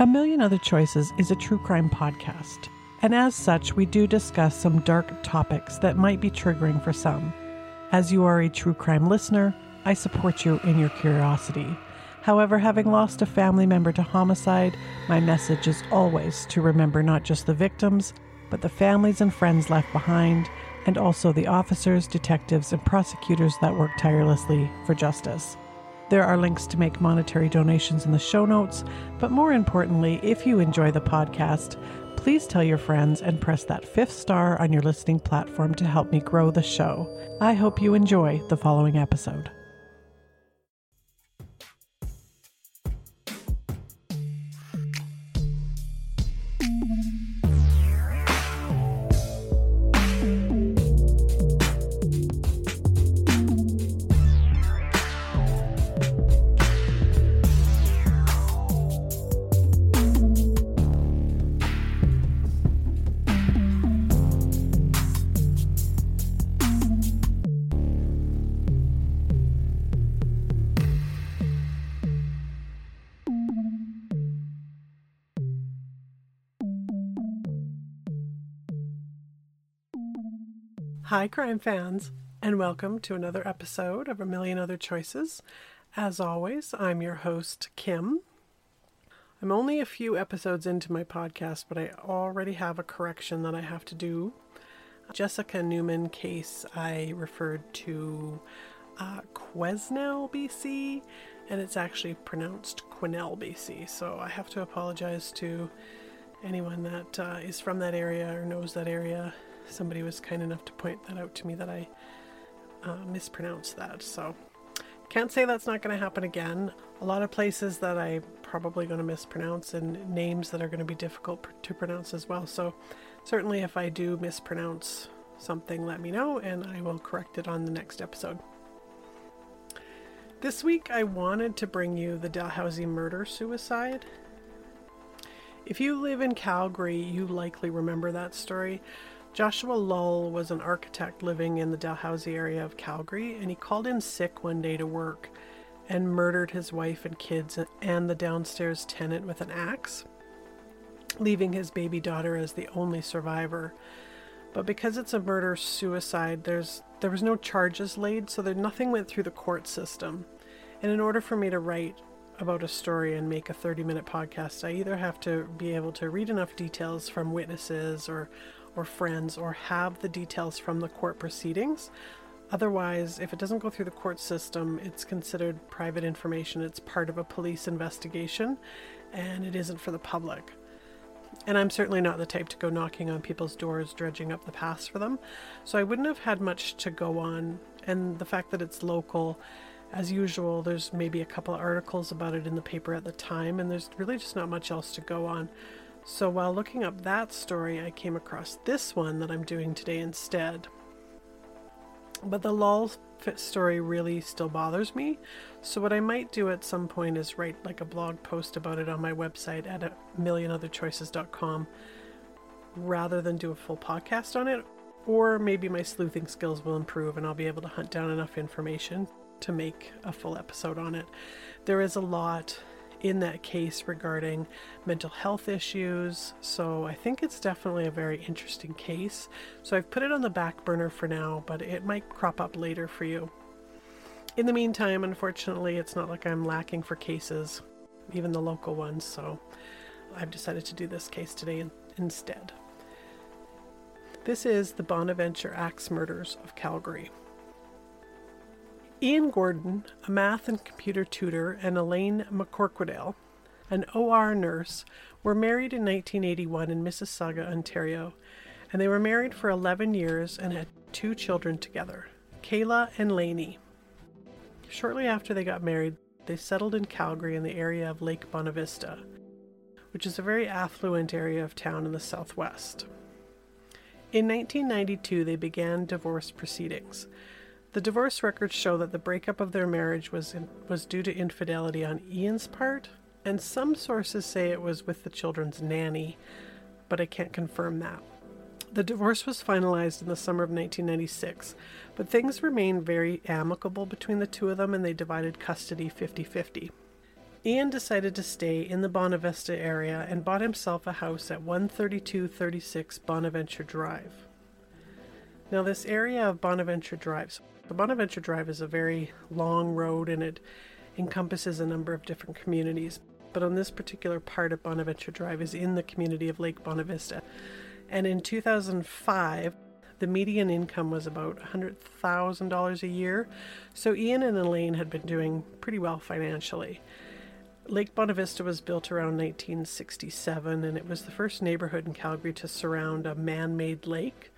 A Million Other Choices is a true crime podcast, and as such, we do discuss some dark topics that might be triggering for some. As you are a true crime listener, I support you in your curiosity. However, having lost a family member to homicide, my message is always to remember not just the victims, but the families and friends left behind, and also the officers, detectives, and prosecutors that work tirelessly for justice. There are links to make monetary donations in the show notes, but more importantly, if you enjoy the podcast, please tell your friends and press that fifth star on your listening platform to help me grow the show. I hope you enjoy the following episode. Hi, crime fans, and welcome to another episode of A Million Other Choices. As always, I'm your host, Kim. I'm only a few episodes into my podcast, but I already have a correction that I have to do. Jessica Newman case, I referred to uh, Quesnel, BC, and it's actually pronounced Quesnel, BC. So I have to apologize to anyone that uh, is from that area or knows that area somebody was kind enough to point that out to me that I uh, mispronounced that. So can't say that's not going to happen again. A lot of places that I probably going to mispronounce and names that are going to be difficult to pronounce as well. So certainly if I do mispronounce something, let me know and I will correct it on the next episode. This week I wanted to bring you the Dalhousie murder suicide. If you live in Calgary, you likely remember that story. Joshua Lall was an architect living in the Dalhousie area of Calgary, and he called in sick one day to work and murdered his wife and kids and the downstairs tenant with an axe, leaving his baby daughter as the only survivor. But because it's a murder suicide, there's there was no charges laid, so there nothing went through the court system. And in order for me to write about a story and make a 30 minute podcast, I either have to be able to read enough details from witnesses or or friends or have the details from the court proceedings. Otherwise, if it doesn't go through the court system, it's considered private information. It's part of a police investigation and it isn't for the public. And I'm certainly not the type to go knocking on people's doors, dredging up the past for them. So I wouldn't have had much to go on. And the fact that it's local, as usual, there's maybe a couple of articles about it in the paper at the time, and there's really just not much else to go on. So while looking up that story, I came across this one that I'm doing today instead. But the Lall story really still bothers me. So what I might do at some point is write like a blog post about it on my website at a millionotherchoices.com rather than do a full podcast on it. Or maybe my sleuthing skills will improve and I'll be able to hunt down enough information to make a full episode on it. There is a lot in that case regarding mental health issues. So I think it's definitely a very interesting case. So I've put it on the back burner for now, but it might crop up later for you. In the meantime, unfortunately, it's not like I'm lacking for cases. even the local ones, so I've decided to do this case today instead. This is the Bonaventure Axe Murders of Calgary. Ian Gordon, a math and computer tutor, and Elaine McCorquodale, an OR nurse, were married in 1981 in Mississauga, Ontario, and they were married for 11 years and had two children together, Kayla and Lainey. Shortly after they got married, they settled in Calgary in the area of Lake Bonavista, which is a very affluent area of town in the southwest. In 1992, they began divorce proceedings. The divorce records show that the breakup of their marriage was, in, was due to infidelity on Ian's part, and some sources say it was with the children's nanny, but I can't confirm that. The divorce was finalized in the summer of 1996, but things remained very amicable between the two of them and they divided custody 50 50. Ian decided to stay in the Bonavista area and bought himself a house at 13236 Bonaventure Drive. Now, this area of Bonaventure Drive, the Bonaventure Drive is a very long road and it encompasses a number of different communities. But on this particular part of Bonaventure Drive is in the community of Lake Bonavista. And in 2005, the median income was about $100,000 a year. So Ian and Elaine had been doing pretty well financially. Lake Bonavista was built around 1967 and it was the first neighborhood in Calgary to surround a man made lake.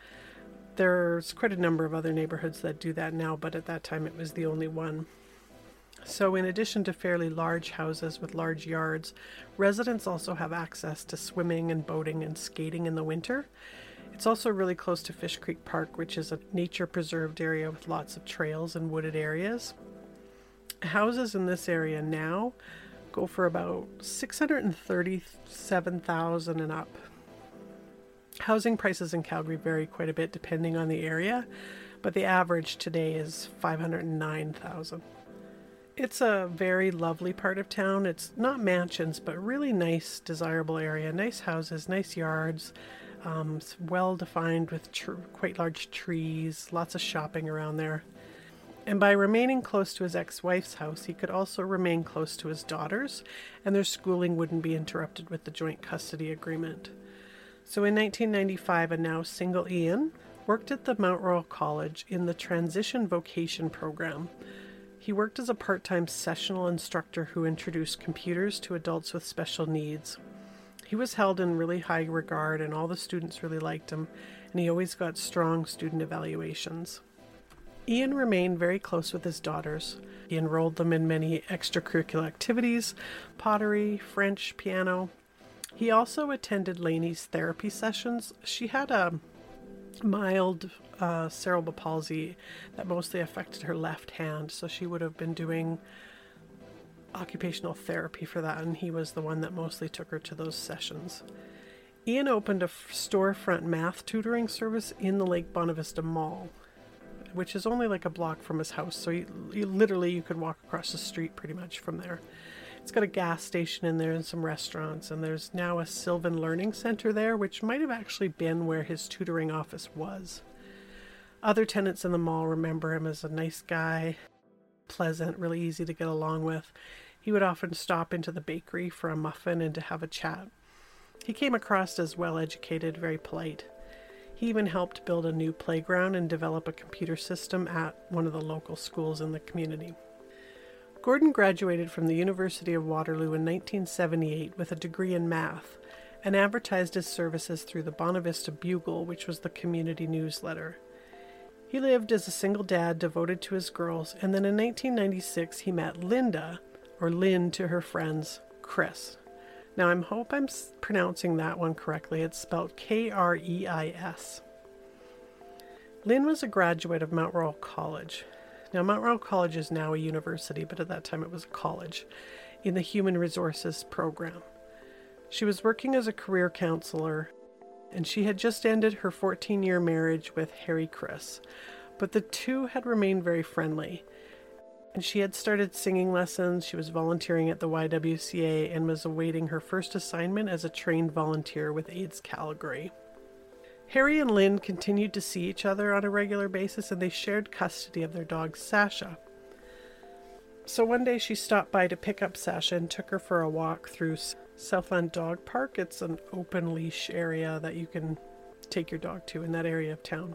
There's quite a number of other neighborhoods that do that now, but at that time it was the only one. So, in addition to fairly large houses with large yards, residents also have access to swimming and boating and skating in the winter. It's also really close to Fish Creek Park, which is a nature preserved area with lots of trails and wooded areas. Houses in this area now go for about 637,000 and up. Housing prices in Calgary vary quite a bit depending on the area, but the average today is 509,000. It's a very lovely part of town. It's not mansions, but really nice, desirable area. Nice houses, nice yards. Um, it's well defined with tr- quite large trees, lots of shopping around there. And by remaining close to his ex wife's house, he could also remain close to his daughters, and their schooling wouldn't be interrupted with the joint custody agreement. So in 1995, a now single Ian worked at the Mount Royal College in the Transition Vocation Program. He worked as a part time sessional instructor who introduced computers to adults with special needs. He was held in really high regard, and all the students really liked him, and he always got strong student evaluations. Ian remained very close with his daughters. He enrolled them in many extracurricular activities pottery, French, piano. He also attended Lainey's therapy sessions. She had a mild uh, cerebral palsy that mostly affected her left hand, so she would have been doing occupational therapy for that, and he was the one that mostly took her to those sessions. Ian opened a storefront math tutoring service in the Lake Bonavista Mall which is only like a block from his house. So you, you literally you could walk across the street pretty much from there. It's got a gas station in there and some restaurants, and there's now a Sylvan Learning Center there, which might have actually been where his tutoring office was. Other tenants in the mall remember him as a nice guy, pleasant, really easy to get along with. He would often stop into the bakery for a muffin and to have a chat. He came across as well educated, very polite. He even helped build a new playground and develop a computer system at one of the local schools in the community. Gordon graduated from the University of Waterloo in 1978 with a degree in math and advertised his services through the Bonavista Bugle, which was the community newsletter. He lived as a single dad devoted to his girls, and then in 1996 he met Linda, or Lynn to her friends, Kreis. Now, I hope I'm pronouncing that one correctly. It's spelled K R E I S. Lynn was a graduate of Mount Royal College. Now, Mount Royal College is now a university, but at that time it was a college in the Human Resources program. She was working as a career counselor, and she had just ended her 14 year marriage with Harry Kreis, but the two had remained very friendly and she had started singing lessons. She was volunteering at the YWCA and was awaiting her first assignment as a trained volunteer with AIDS Calgary. Harry and Lynn continued to see each other on a regular basis and they shared custody of their dog Sasha. So one day she stopped by to pick up Sasha and took her for a walk through Southland Dog Park. It's an open leash area that you can take your dog to in that area of town.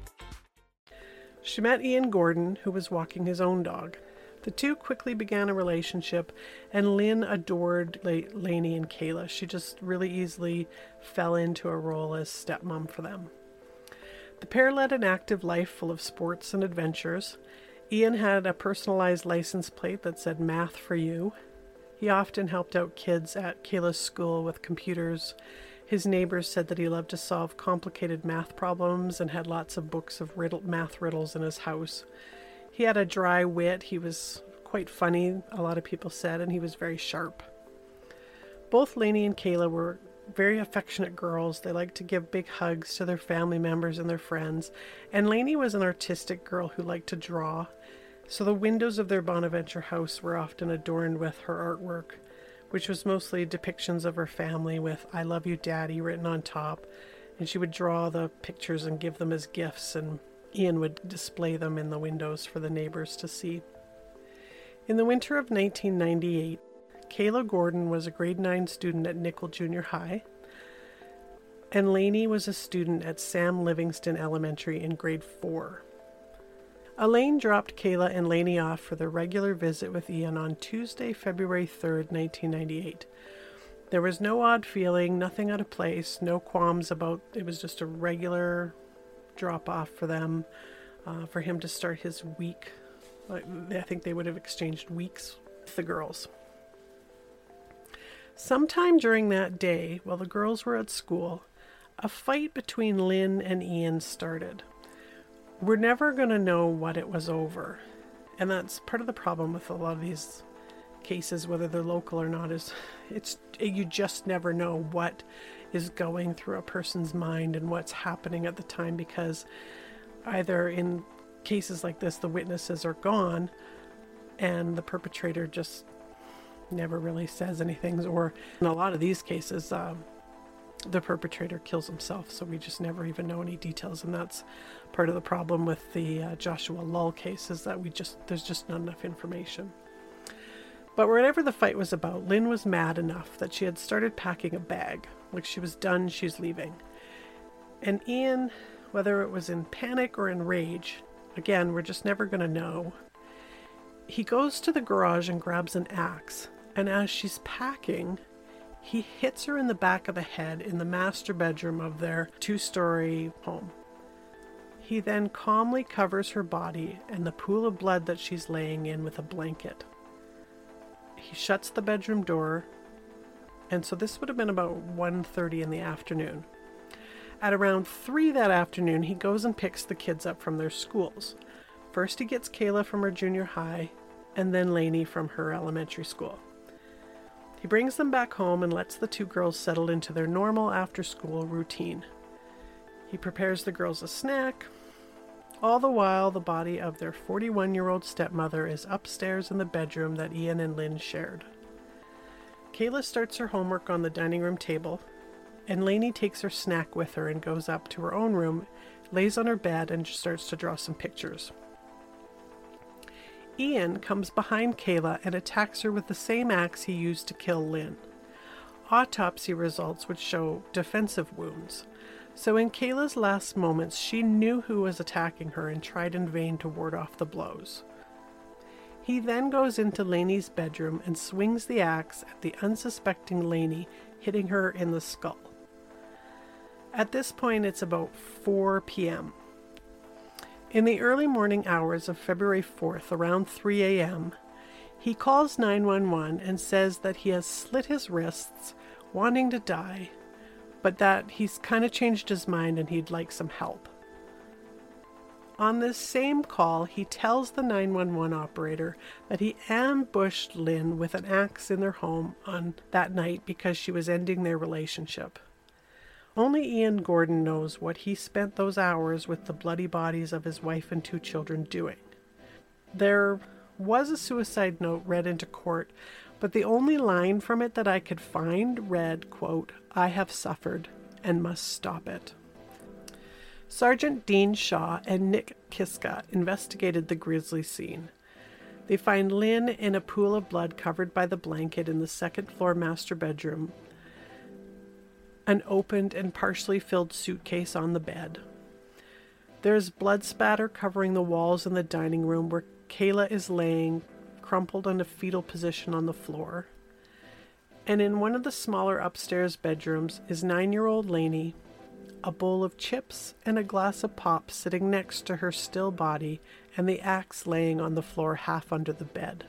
She met Ian Gordon, who was walking his own dog. The two quickly began a relationship, and Lynn adored La- Lainey and Kayla. She just really easily fell into a role as stepmom for them. The pair led an active life full of sports and adventures. Ian had a personalized license plate that said Math for You. He often helped out kids at Kayla's school with computers his neighbors said that he loved to solve complicated math problems and had lots of books of riddle, math riddles in his house. He had a dry wit. He was quite funny, a lot of people said, and he was very sharp. Both Lainey and Kayla were very affectionate girls. They liked to give big hugs to their family members and their friends. And Lainey was an artistic girl who liked to draw. So the windows of their Bonaventure house were often adorned with her artwork which was mostly depictions of her family with I love you daddy written on top and she would draw the pictures and give them as gifts and Ian would display them in the windows for the neighbors to see. In the winter of 1998, Kayla Gordon was a grade 9 student at Nickle Junior High, and Lainey was a student at Sam Livingston Elementary in grade 4. Elaine dropped Kayla and Lainey off for their regular visit with Ian on Tuesday, February 3rd, 1998. There was no odd feeling, nothing out of place, no qualms about it was just a regular drop off for them, uh, for him to start his week. I think they would have exchanged weeks with the girls. Sometime during that day, while the girls were at school, a fight between Lynn and Ian started we're never going to know what it was over. And that's part of the problem with a lot of these cases, whether they're local or not, is it's you just never know what is going through a person's mind and what's happening at the time because either in cases like this the witnesses are gone and the perpetrator just never really says anything or in a lot of these cases um, the perpetrator kills himself, so we just never even know any details, and that's part of the problem with the uh, Joshua Lall case is that we just there's just not enough information. But whatever the fight was about, Lynn was mad enough that she had started packing a bag, like she was done, she's leaving. And Ian, whether it was in panic or in rage, again, we're just never going to know. He goes to the garage and grabs an axe, and as she's packing, he hits her in the back of the head in the master bedroom of their two story home. He then calmly covers her body and the pool of blood that she's laying in with a blanket. He shuts the bedroom door, and so this would have been about 1:30 in the afternoon. At around 3 that afternoon, he goes and picks the kids up from their schools. First he gets Kayla from her junior high, and then Lainey from her elementary school. He brings them back home and lets the two girls settle into their normal after school routine. He prepares the girls a snack. All the while, the body of their 41 year old stepmother is upstairs in the bedroom that Ian and Lynn shared. Kayla starts her homework on the dining room table, and Lainey takes her snack with her and goes up to her own room, lays on her bed, and starts to draw some pictures. Ian comes behind Kayla and attacks her with the same axe he used to kill Lynn. Autopsy results would show defensive wounds. So, in Kayla's last moments, she knew who was attacking her and tried in vain to ward off the blows. He then goes into Lainey's bedroom and swings the axe at the unsuspecting Lainey, hitting her in the skull. At this point, it's about 4 p.m. In the early morning hours of February 4th, around 3 a.m., he calls 911 and says that he has slit his wrists, wanting to die, but that he's kind of changed his mind and he'd like some help. On this same call, he tells the 911 operator that he ambushed Lynn with an axe in their home on that night because she was ending their relationship. Only Ian Gordon knows what he spent those hours with the bloody bodies of his wife and two children doing. There was a suicide note read into court, but the only line from it that I could find read, quote, I have suffered and must stop it. Sergeant Dean Shaw and Nick Kiska investigated the grisly scene. They find Lynn in a pool of blood covered by the blanket in the second floor master bedroom, an opened and partially filled suitcase on the bed. There's blood spatter covering the walls in the dining room where Kayla is laying, crumpled in a fetal position on the floor. And in one of the smaller upstairs bedrooms is nine year old Lainey a bowl of chips and a glass of pop sitting next to her still body, and the axe laying on the floor half under the bed.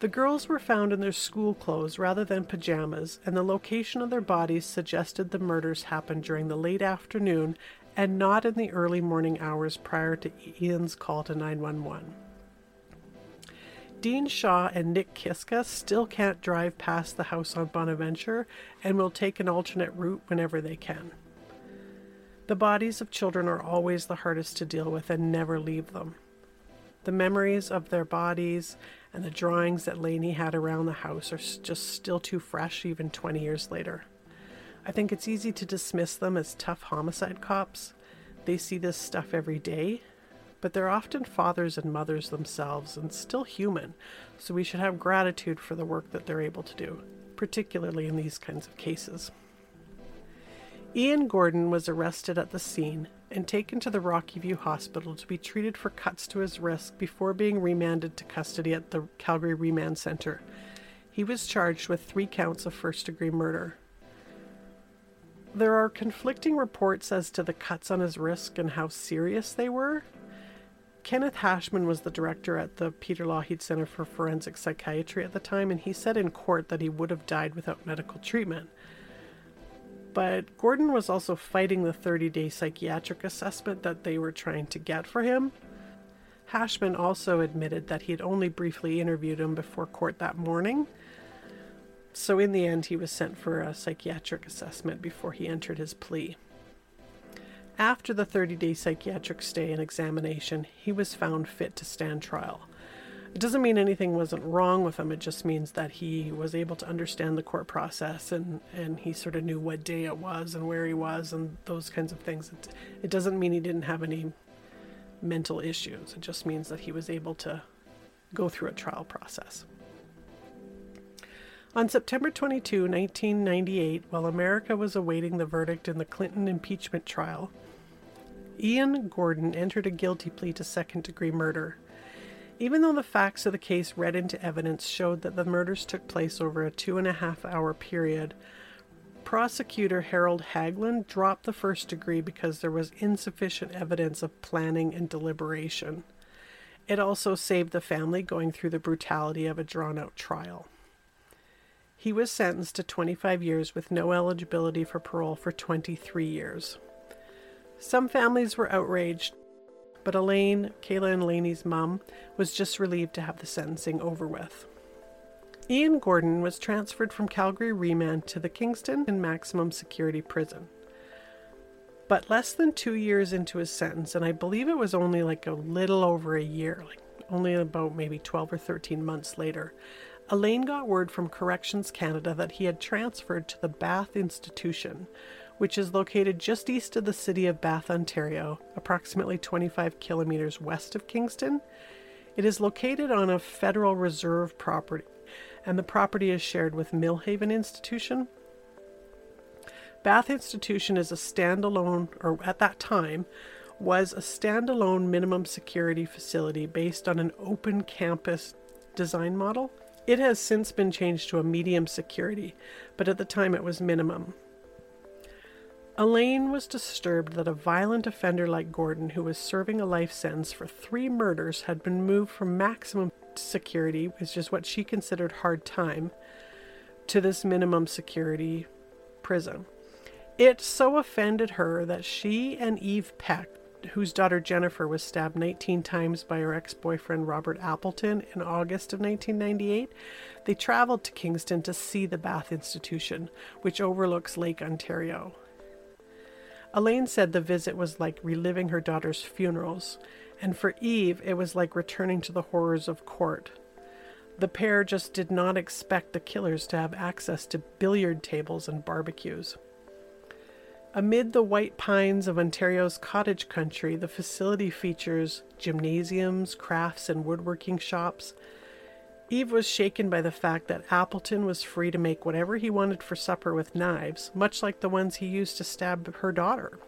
The girls were found in their school clothes rather than pajamas, and the location of their bodies suggested the murders happened during the late afternoon and not in the early morning hours prior to Ian's call to 911. Dean Shaw and Nick Kiska still can't drive past the house on Bonaventure and will take an alternate route whenever they can. The bodies of children are always the hardest to deal with and never leave them. The memories of their bodies and the drawings that Lainey had around the house are just still too fresh even 20 years later. I think it's easy to dismiss them as tough homicide cops. They see this stuff every day but they're often fathers and mothers themselves and still human, so we should have gratitude for the work that they're able to do, particularly in these kinds of cases. Ian Gordon was arrested at the scene and taken to the Rocky View Hospital to be treated for cuts to his wrist before being remanded to custody at the Calgary Remand Center. He was charged with three counts of first degree murder. There are conflicting reports as to the cuts on his wrist and how serious they were, Kenneth Hashman was the director at the Peter Lougheed Center for Forensic Psychiatry at the time, and he said in court that he would have died without medical treatment. But Gordon was also fighting the 30 day psychiatric assessment that they were trying to get for him. Hashman also admitted that he had only briefly interviewed him before court that morning. So, in the end, he was sent for a psychiatric assessment before he entered his plea. After the 30 day psychiatric stay and examination, he was found fit to stand trial. It doesn't mean anything wasn't wrong with him, it just means that he was able to understand the court process and, and he sort of knew what day it was and where he was and those kinds of things. It, it doesn't mean he didn't have any mental issues, it just means that he was able to go through a trial process. On September 22, 1998, while America was awaiting the verdict in the Clinton impeachment trial, Ian Gordon entered a guilty plea to second degree murder. Even though the facts of the case read into evidence showed that the murders took place over a two and a half hour period, prosecutor Harold Haglund dropped the first degree because there was insufficient evidence of planning and deliberation. It also saved the family going through the brutality of a drawn out trial. He was sentenced to 25 years with no eligibility for parole for 23 years. Some families were outraged, but Elaine, Kayla and Lainey's mom, was just relieved to have the sentencing over with. Ian Gordon was transferred from Calgary remand to the Kingston and maximum security prison. But less than two years into his sentence, and I believe it was only like a little over a year, like only about maybe 12 or 13 months later, Elaine got word from Corrections Canada that he had transferred to the Bath Institution, which is located just east of the city of Bath, Ontario, approximately 25 kilometers west of Kingston. It is located on a Federal Reserve property, and the property is shared with Millhaven Institution. Bath Institution is a standalone, or at that time, was a standalone minimum security facility based on an open campus design model. It has since been changed to a medium security, but at the time it was minimum. Elaine was disturbed that a violent offender like Gordon, who was serving a life sentence for three murders, had been moved from maximum security, which is what she considered hard time, to this minimum security prison. It so offended her that she and Eve Peck, whose daughter Jennifer was stabbed 19 times by her ex boyfriend Robert Appleton in August of 1998, they traveled to Kingston to see the Bath Institution, which overlooks Lake Ontario. Elaine said the visit was like reliving her daughter's funerals, and for Eve, it was like returning to the horrors of court. The pair just did not expect the killers to have access to billiard tables and barbecues. Amid the white pines of Ontario's cottage country, the facility features gymnasiums, crafts, and woodworking shops. Eve was shaken by the fact that Appleton was free to make whatever he wanted for supper with knives, much like the ones he used to stab her daughter.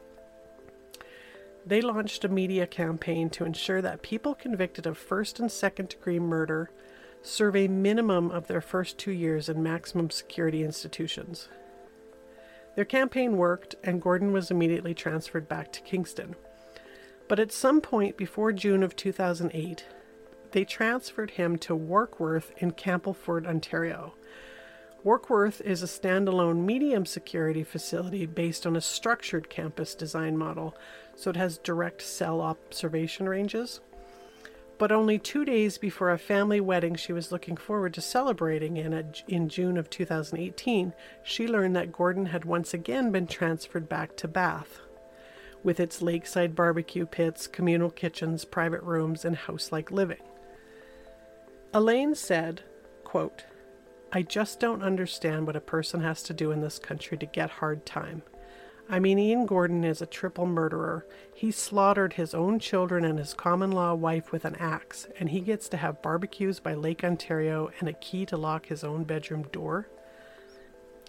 They launched a media campaign to ensure that people convicted of first and second degree murder serve a minimum of their first two years in maximum security institutions. Their campaign worked, and Gordon was immediately transferred back to Kingston. But at some point before June of 2008, they transferred him to Warkworth in Campbellford, Ontario. Warkworth is a standalone medium security facility based on a structured campus design model, so it has direct cell observation ranges. But only two days before a family wedding she was looking forward to celebrating in, a, in June of 2018, she learned that Gordon had once again been transferred back to Bath, with its lakeside barbecue pits, communal kitchens, private rooms, and house like living. Elaine said, quote, I just don't understand what a person has to do in this country to get hard time. I mean, Ian Gordon is a triple murderer. He slaughtered his own children and his common law wife with an axe, and he gets to have barbecues by Lake Ontario and a key to lock his own bedroom door.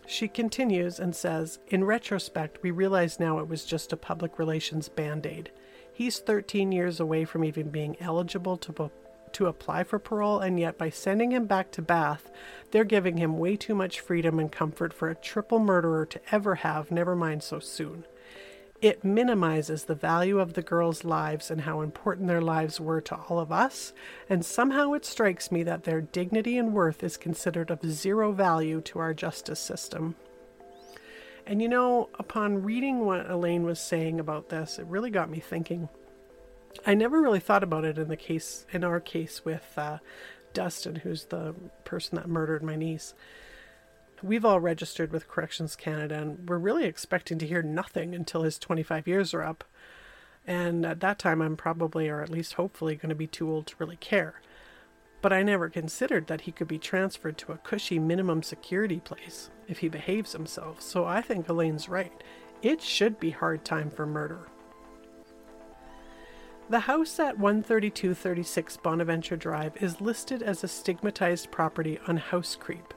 She continues and says, In retrospect, we realize now it was just a public relations band aid. He's 13 years away from even being eligible to, to apply for parole, and yet by sending him back to Bath, they're giving him way too much freedom and comfort for a triple murderer to ever have, never mind so soon. It minimizes the value of the girls' lives and how important their lives were to all of us, and somehow it strikes me that their dignity and worth is considered of zero value to our justice system. And you know, upon reading what Elaine was saying about this, it really got me thinking. I never really thought about it in the case, in our case with uh, Dustin, who's the person that murdered my niece. We've all registered with Corrections Canada, and we're really expecting to hear nothing until his 25 years are up. And at that time, I'm probably, or at least hopefully, going to be too old to really care. But I never considered that he could be transferred to a cushy minimum security place if he behaves himself, so I think Elaine's right. It should be hard time for murder. The house at 13236 Bonaventure Drive is listed as a stigmatized property on House Creep.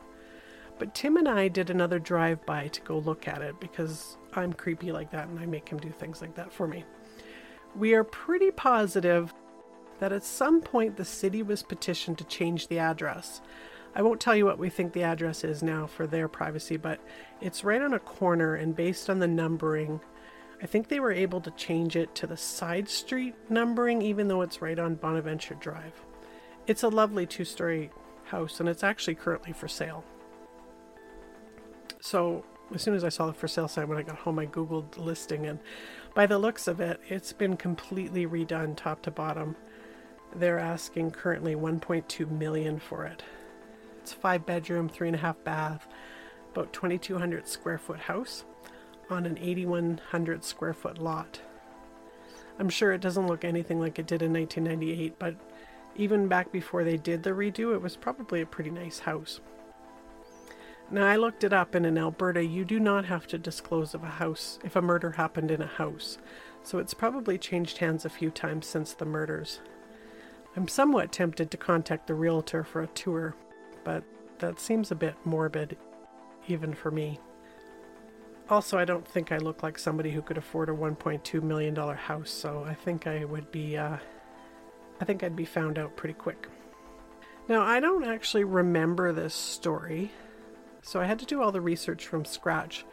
But Tim and I did another drive by to go look at it because I'm creepy like that and I make him do things like that for me. We are pretty positive that at some point the city was petitioned to change the address. I won't tell you what we think the address is now for their privacy, but it's right on a corner and based on the numbering I think they were able to change it to the side street numbering, even though it's right on Bonaventure Drive. It's a lovely two story house, and it's actually currently for sale. So, as soon as I saw the for sale sign when I got home, I googled the listing, and by the looks of it, it's been completely redone top to bottom. They're asking currently 1.2 million for it. It's five bedroom, three and a half bath, about 2,200 square foot house on an 8,100 square foot lot. I'm sure it doesn't look anything like it did in 1998, but even back before they did the redo, it was probably a pretty nice house. Now, I looked it up, and in Alberta, you do not have to disclose of a house if a murder happened in a house, so it's probably changed hands a few times since the murders. I'm somewhat tempted to contact the realtor for a tour, but that seems a bit morbid, even for me. Also, I don't think I look like somebody who could afford a $1.2 million house, so I think I would be, uh, I think I'd be found out pretty quick. Now, I don't actually remember this story, so I had to do all the research from scratch.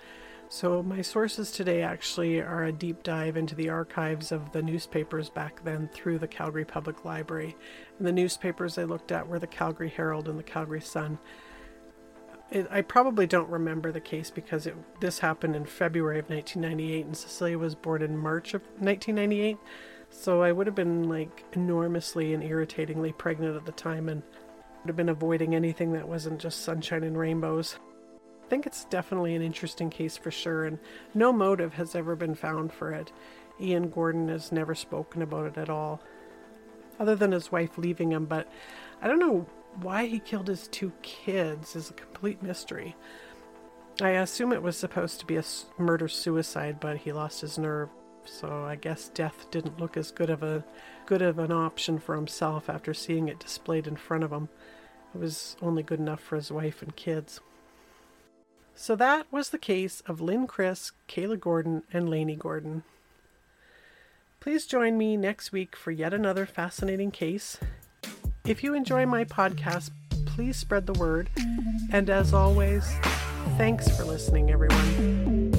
So, my sources today actually are a deep dive into the archives of the newspapers back then through the Calgary Public Library. And the newspapers I looked at were the Calgary Herald and the Calgary Sun. It, I probably don't remember the case because it, this happened in February of 1998 and Cecilia was born in March of 1998. So I would have been like enormously and irritatingly pregnant at the time and would have been avoiding anything that wasn't just sunshine and rainbows. I think it's definitely an interesting case for sure, and no motive has ever been found for it. Ian Gordon has never spoken about it at all, other than his wife leaving him, but I don't know why he killed his two kids is a complete mystery. I assume it was supposed to be a murder suicide, but he lost his nerve, so I guess death didn't look as good of a good of an option for himself after seeing it displayed in front of him. It was only good enough for his wife and kids. So that was the case of Lynn Kreis, Kayla Gordon, and Laney Gordon. Please join me next week for yet another fascinating case. If you enjoy my podcast, please spread the word. And as always, thanks for listening, everyone.